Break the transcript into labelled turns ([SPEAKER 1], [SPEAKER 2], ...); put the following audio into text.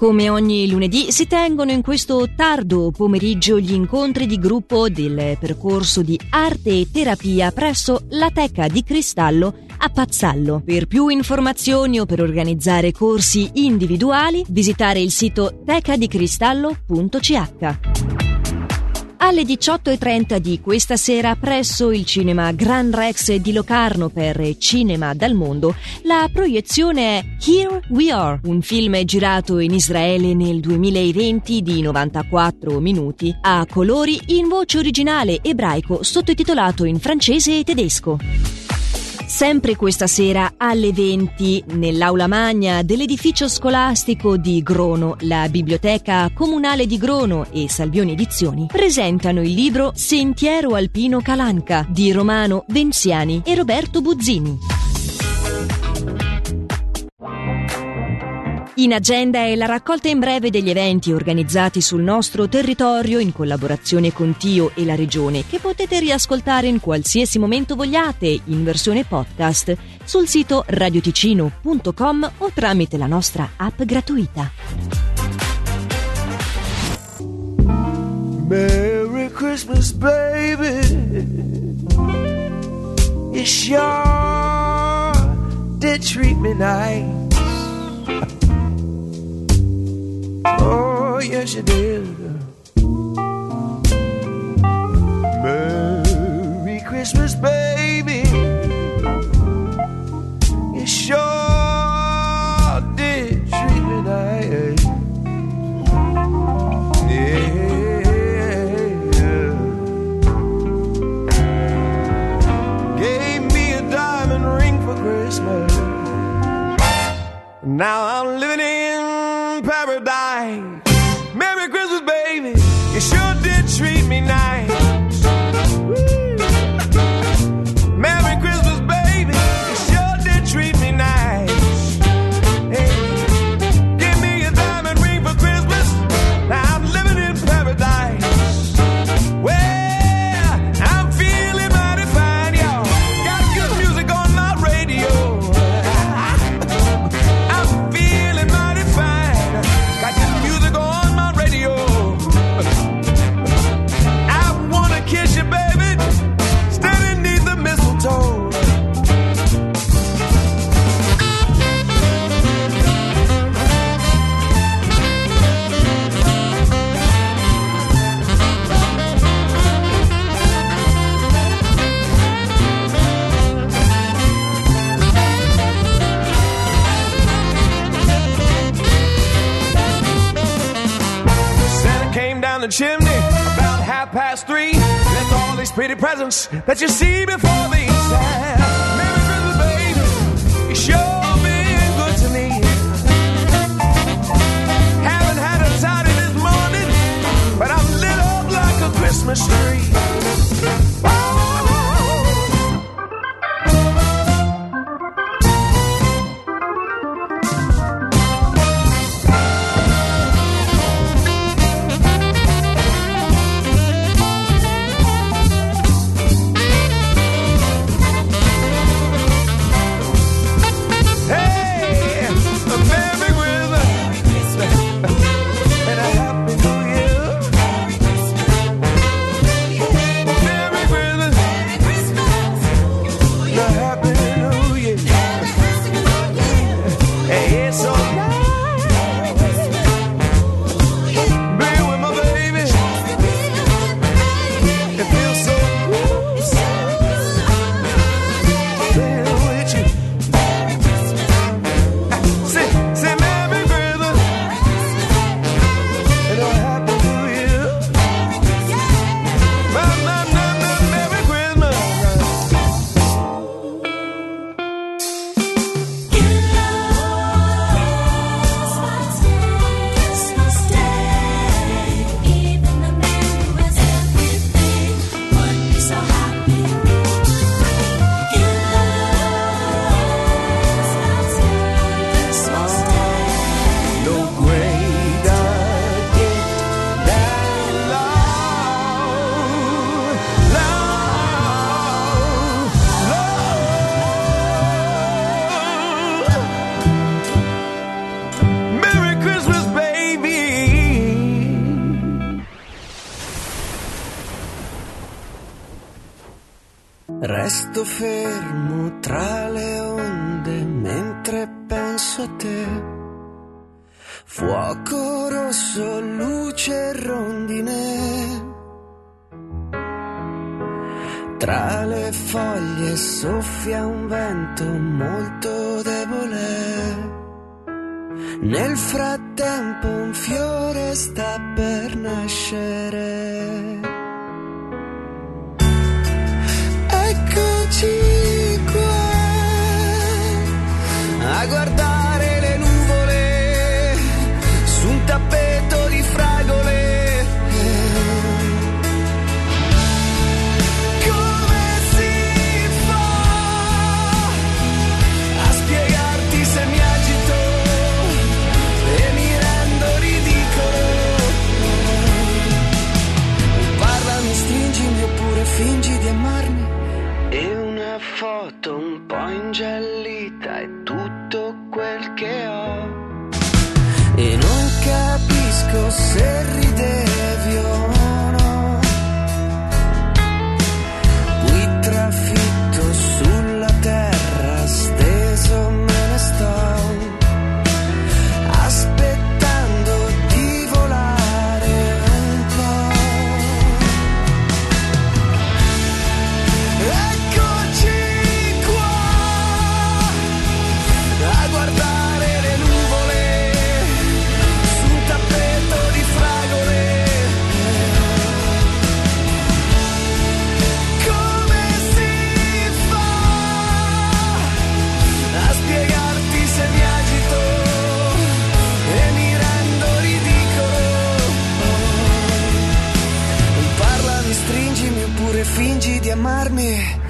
[SPEAKER 1] Come ogni lunedì si tengono in questo tardo pomeriggio gli incontri di gruppo del percorso di arte e terapia presso la Teca di Cristallo a Pazzallo. Per più informazioni o per organizzare corsi individuali visitare il sito tecadicristallo.ch alle 18.30 di questa sera presso il cinema Gran Rex di Locarno per Cinema dal Mondo, la proiezione è Here We Are, un film girato in Israele nel 2020 di 94 minuti, a colori in voce originale ebraico sottotitolato in francese e tedesco. Sempre questa sera alle 20 nell'aula magna dell'edificio scolastico di Grono, la Biblioteca Comunale di Grono e Salvioni Edizioni presentano il libro Sentiero Alpino Calanca di Romano Venziani e Roberto Buzzini. In agenda è la raccolta in breve degli eventi organizzati sul nostro territorio in collaborazione con Tio e la Regione, che potete riascoltare in qualsiasi momento vogliate in versione podcast sul sito radioticino.com o tramite la nostra app gratuita. Merry Christmas, baby. You sure did treat me nice. Yes you did. Merry Christmas, baby. You sure did treat me nice. Yeah. Gave me a diamond ring for Christmas. Now I'm living in paradise. Treat me nice. Chimney about half past three. Left all these pretty presents that you see before me. Merry Christmas, baby. You sure
[SPEAKER 2] resto fermo tra le onde mentre penso a te. Fuoco rosso, luce rondine. Tra le foglie soffia un vento molto debole. Nel frattempo un fiore sta per nascere. Because matarme.